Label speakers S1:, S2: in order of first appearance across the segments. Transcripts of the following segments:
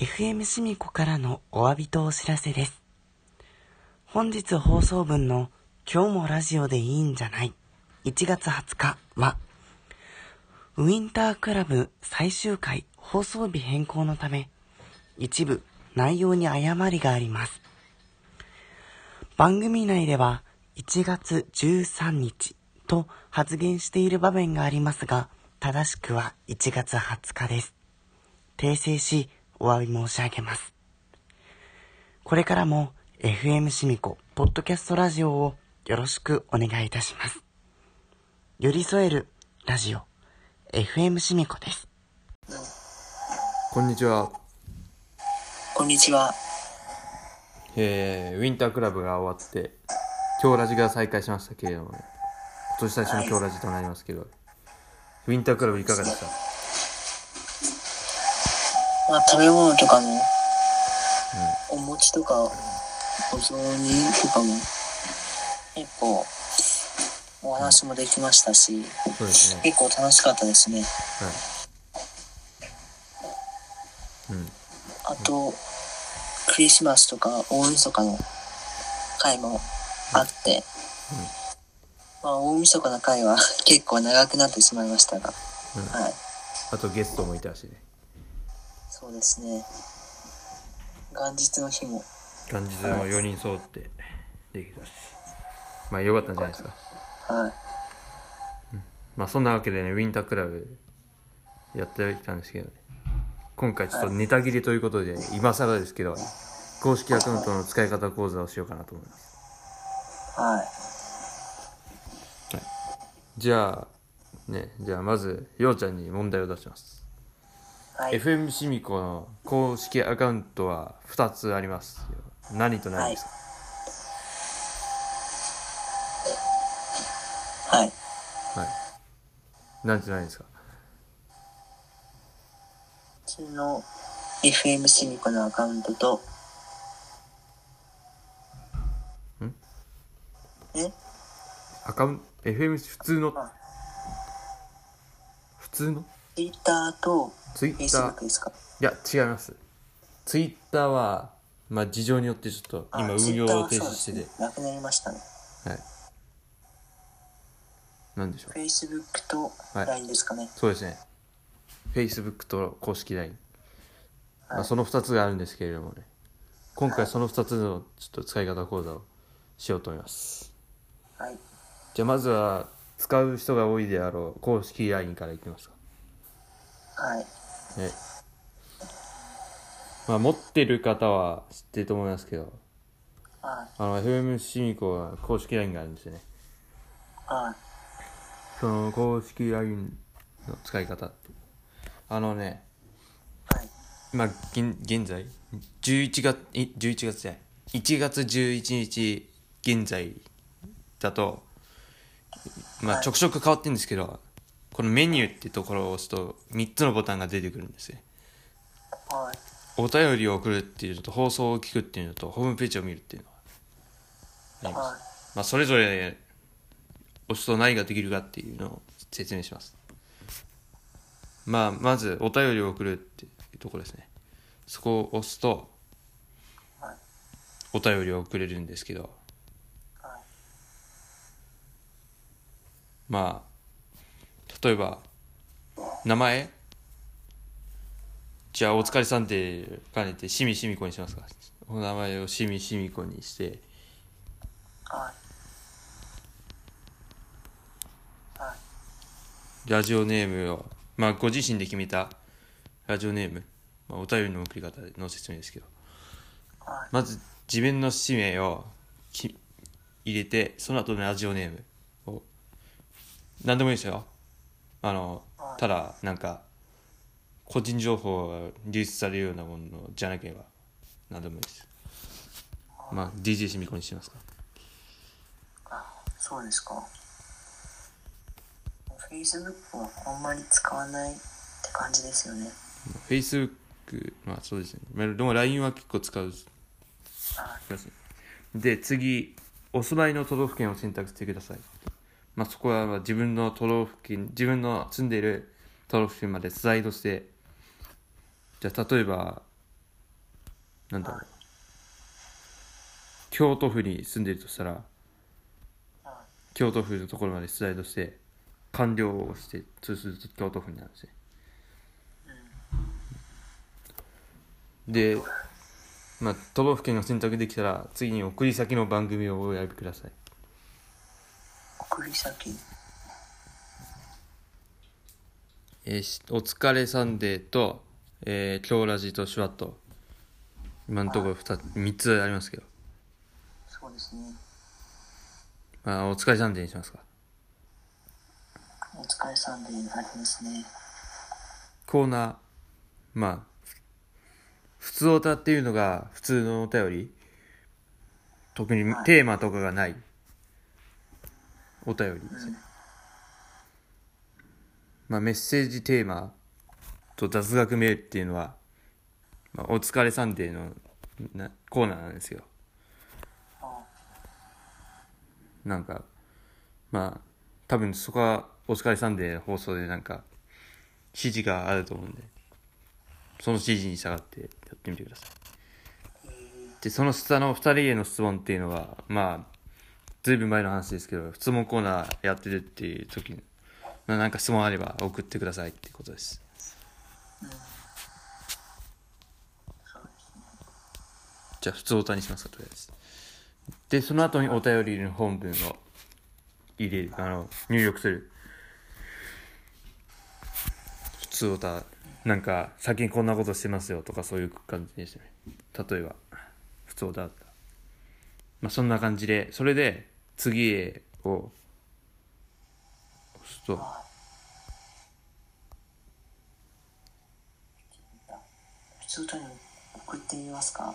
S1: FM シミコからのお詫びとお知らせです。本日放送分の今日もラジオでいいんじゃない1月20日はウィンタークラブ最終回放送日変更のため一部内容に誤りがあります。番組内では1月13日と発言している場面がありますが正しくは1月20日です。訂正しお詫び申し上げます。これからも FM シミコポッドキャストラジオをよろしくお願いいたします。寄り添えるラジオ FM シミコです。
S2: こんにちは、
S3: こんにちは。
S2: えー、ウィンタークラブが終わって今日ラジが再開しましたけれども、ね、今年最初の今日ラジとなりますけど、ウィンタークラブいかがでした？
S3: まあ、食べ物とかも、お餅とか、お雑煮とかも、結構、お話もできましたし、
S2: そうですね。
S3: 結構楽しかったですね。
S2: はい。うん。
S3: あと、クリスマスとか大晦日の回もあって、まあ、大晦日の回は 結構長くなってしまいましたが、
S2: うん。
S3: はい。
S2: あとゲストもいたしね
S3: そうですね。元日の日も、
S2: 元日も4人揃ってできたし。まあよかったんじゃないですか。
S3: はい。
S2: まあそんなわけでねウィンタークラブやってきたんですけどね。今回ちょっとネタ切れということで今更ですけど公式アカウントの使い方講座をしようかなと思います。
S3: はい。
S2: じゃあねじゃあまずようちゃんに問題を出します
S3: はい。
S2: FM シミコの公式アカウントは2つありますよ。何と何ですか、
S3: はい。
S2: はい、何と何ですか？
S3: 普通の FM シミコのアカウントと、
S2: ん？
S3: え？
S2: アカウント FM 普通の？
S3: あ
S2: 普通の？
S3: Twitter と
S2: ツイッタ
S3: Facebook
S2: ー
S3: ですか？
S2: いや違います。ツイッターはまあ事情によってちょっと
S3: あ
S2: 今運用を
S3: は
S2: 停止してて。
S3: なくなりましたね。
S2: はい。何でしょう。
S3: Facebook と
S2: はい。
S3: LINE ですかね。
S2: そうですね。Facebook と公式 LINE、まあ、
S3: はい。
S2: その2つがあるんですけれどもね。今回その2つのちょっと使い方講座をしようと思います。
S3: はい。
S2: じゃあまずは使う人が多いであろう公式 LINE からいきますか
S3: はい。
S2: ねまあ持ってる方は知ってると思いますけど
S3: はい。
S2: あの FM シミコは公式 LINE があるんですよね
S3: はい。
S2: その公式 LINE の使い方ってあのね
S3: はい。
S2: 今現現在11月い11月じゃない1月11日現在だとまあ
S3: はい
S2: ちょくちょく変わってるんですけどこのメニューってところを押すと3つのボタンが出てくるんですよ
S3: はい。
S2: お便りを送るっていうのと放送を聞くっていうのとホームページを見るっていうのがあります、
S3: はい。
S2: まあ、それぞれ押すと何ができるかっていうのを説明しますまあまずお便りを送るっていうところですねそこを押すと
S3: はい
S2: お便りを送れるんですけど
S3: はい。
S2: まあ例えば名前？じゃあお疲れさんって兼ねてしみしみこにしますかお名前をしみしみこにして
S3: はい。はい。
S2: ラジオネームを、まあ、ご自身で決めたラジオネーム、まあ、お便りの送り方の説明ですけど、
S3: はい。
S2: まず自分の氏名をき入れて、その後のラジオネームを、何でもいいですよ。あの、ただ、なんか、個人情報が流出されるようなものじゃなければ、何でもいいです。まあ、DJ シミコにしますか。
S3: そうですか。Facebook はあんまり使わないって感じですよね。
S2: Facebook、まあそうですね。まあでも LINE は結構使う。
S3: はい。
S2: で次お住まいの都道府県を選択してください、まあ、そこはまあ自分の都道府県自分の住んでいる都道府県までスライドしてじゃあ例えばなんだろう。京都府に住んでるとしたら
S3: は
S2: 京都府のところまでスライドして完了をしてそうすると京都府になるんですね。でまあ都道府県が選択できたら次に送り先の番組をお選びください
S3: 送り先。
S2: えーしお疲れサンデーと、えー、今日ラジとシュワット。今のところ 2, 3つありますけど、
S3: そうですね。
S2: まあ、お疲れサンデーにしますか。
S3: お疲れさんでありますね。
S2: コーナーまあ普通歌っていうのが普通のお便り。特に
S3: はい。
S2: テーマとかがないお便りですね、まあメッセージテーマと雑学メールっていうのは、まあ、お疲れサンデーのなコーナーなんですよ。なんかまあ多分そこはお疲れサンデー放送でなんか指示があると思うんでその指示に従ってやってみてください。でその下の2人への質問っていうのはまあずいぶん前の話ですけど質問コーナーやってるっていう時に、まあ、なんか質問あれば送ってくださいってことです。じゃあ普通おたにしますかとりあえず。でその後にお便りの本文を入れるあの入力する。普通おたなんか最近こんなことしてますよとかそういう感じでしたね。例えば普通おただったらまあそんな感じでそれで次へを押すと。
S3: 普通歌に送ってみますか？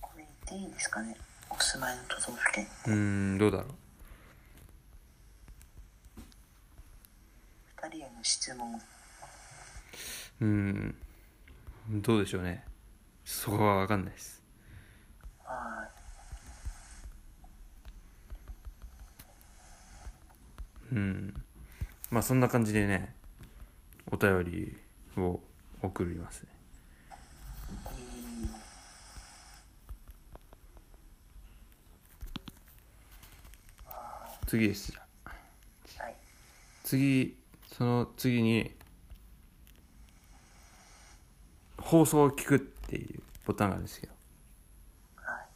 S3: これ言っていいですかね。お住まいの都道府県。
S2: うーんどうだろう
S3: 2人への質問。
S2: うーん。どうでしょうね。そこは分かんないです。
S3: は
S2: うん。まあそんな感じでねお便りを送りますね。次です。
S3: はい。
S2: 次その次に放送を聞くっていうボタンがあるんですけど。
S3: はい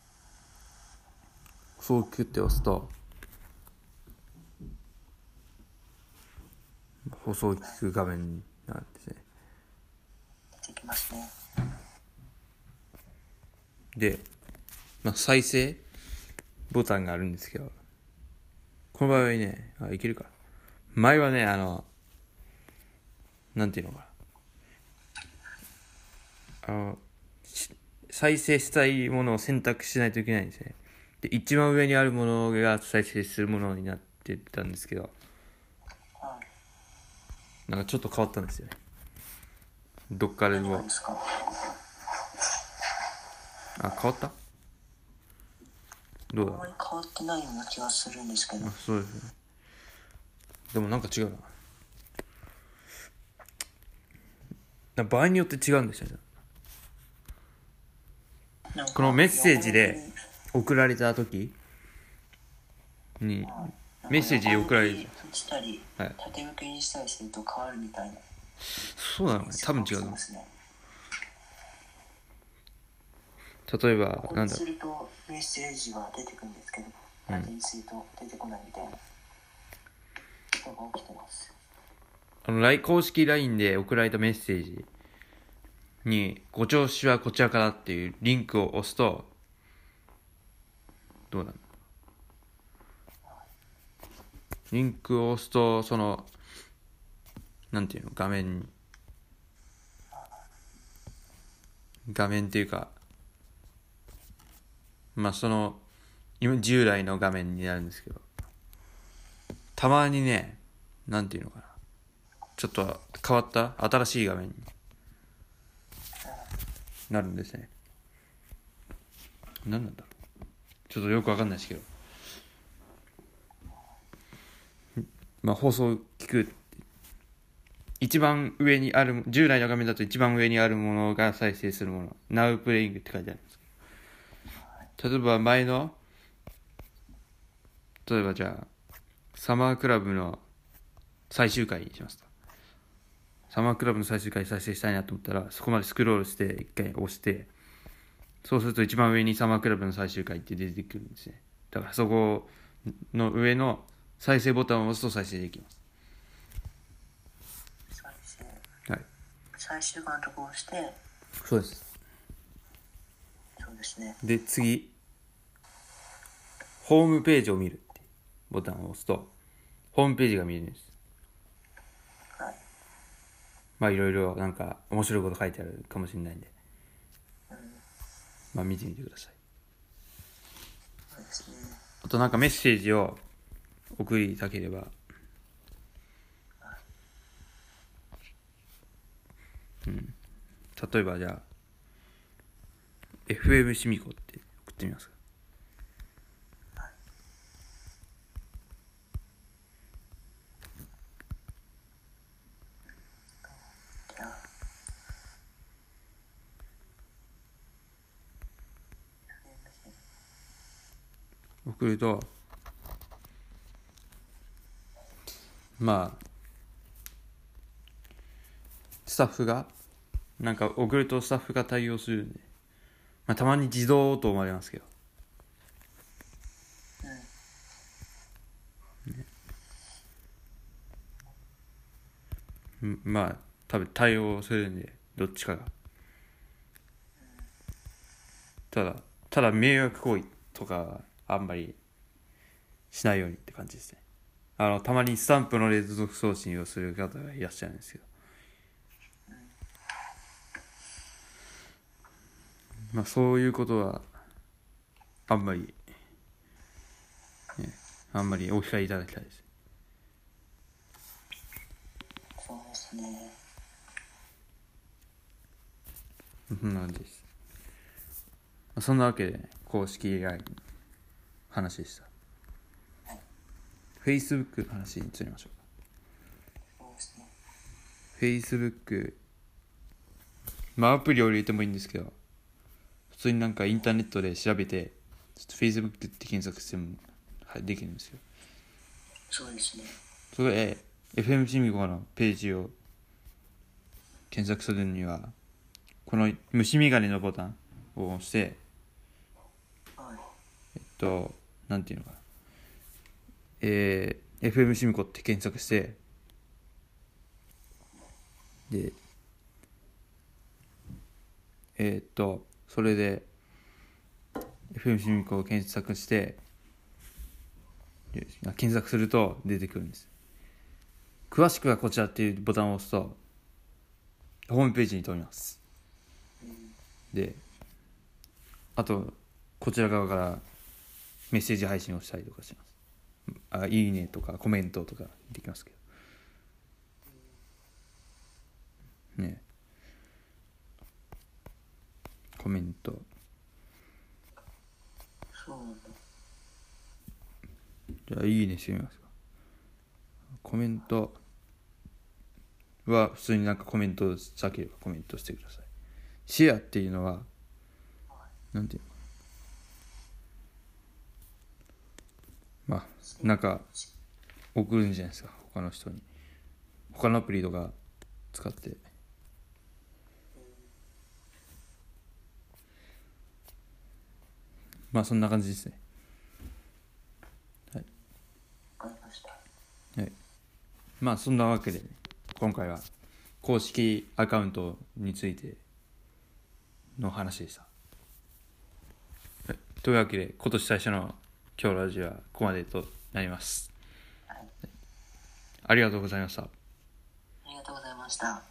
S2: 放送を聞くって押すと放送を聞く画面なんですね。
S3: 出てきますね
S2: で、まあ、再生ボタンがあるんですけど、この場合ね、あ、いけるか。前はね、あの、なんていうのか。な。あの、し再生したいものを選択しないといけないんですね。で、一番上にあるものが再生するものになってたんですけど、
S3: はい
S2: なんかちょっと変わったんですよね。どっからでもあ、変わった？どうだ？
S3: あんまり変わってないような気がするんですけど。
S2: あそうですね。でもなんか違うなな場合によって違うんですよ。ねこのメッセージで送られた時にメッセージ送られる。
S3: 横向きにしたり、
S2: はい。
S3: 縦向きにしたりすると変わるみたいな。
S2: そうなのね。多分違うの
S3: ですね。
S2: 例えば
S3: こうん
S2: なだろ
S3: するとメッセージが出てくるんですけど縦にすると出てこないみたいなことが起きてます。
S2: うあの公式 LINE で送られたメッセージに「ご調子はこちらから」っていうリンクを押すとどうなの？リンクを押すとそのなんていうの？画面に。画面っていうかまあその今従来の画面になるんですけど。たまにねなんていうのかな。ちょっと変わった新しい画面になるんですね。何なんだろう。ちょっとよくわかんないですけど。まあ放送聞く一番上にある従来の画面だと一番上にあるものが再生するもの。Now Playing って書いてあるんですけど。例えば前の例えばじゃあサマークラブの最終回にしますと。サマークラブの最終回再生したいなと思ったらそこまでスクロールして一回押してそうすると一番上にサマークラブの最終回って出てくるんですね。だからそこの上の再生ボタンを押すと再生できます。
S3: 再生。
S2: はい。
S3: 最終版のとこを押して。
S2: そうです。
S3: そうですね。
S2: で次。ホームページを見るってボタンを押すとホームページが見えるんです。
S3: はい
S2: まあいろいろなんか面白いこと書いてあるかもしれないんで。まあ見てみてください。あとなんかメッセージを送りたければ。うん。例えばじゃあ FM しみこって送ってみます送ると。まあスタッフがなんか送るとスタッフが対応するんで、まあ、たまに自動と思われますけど。うん。まあ多分対応するんでどっちかが。ただただ迷惑行為とかはあんまりしないようにって感じですね。あのたまにスタンプの連続送信をする方がいらっしゃるんですけど。まあそういうことはあんまり、ね、あんまりお控えいただきたいです。
S3: そうですね。
S2: そんな感じです。まあそんなわけで、公式の話でした。Facebook の話に移りましょうか。Facebook、まあアプリを入れてもいいんですけど、普通になんかインターネットで調べて、ちょっと Facebook って検索しても、はい、できるんですよ。
S3: そうですね
S2: それで、FM シミコのページを検索するには、この虫眼鏡のボタンを押して、
S3: はい
S2: えっと、なんていうのかな。えー、FM シミコって検索して、で、えーっと、それで、FM シミコを検索して、検索すると出てくるんです。詳しくはこちらっていうボタンを押すと、ホームページに飛びます。で、あと、こちら側からメッセージ配信をしたりとかします。あいいねとかコメントとかできますけど。ねコメント。
S3: そう
S2: じゃあ、いいねしてみますか。コメントは普通になんかコメントしたければコメントしてください。シェアっていうのは、なんていうの？まあ、なんか送るんじゃないですか、他の人に。他のアプリとか使って。まあ、そんな感じですね。
S3: わかりました
S2: はい。まあそんなわけで、今回は公式アカウントについての話でした。はい、というわけで今年最初の今日ラジオはここまでとなります。
S3: はい
S2: ありがとうございました。
S3: ありがとうございました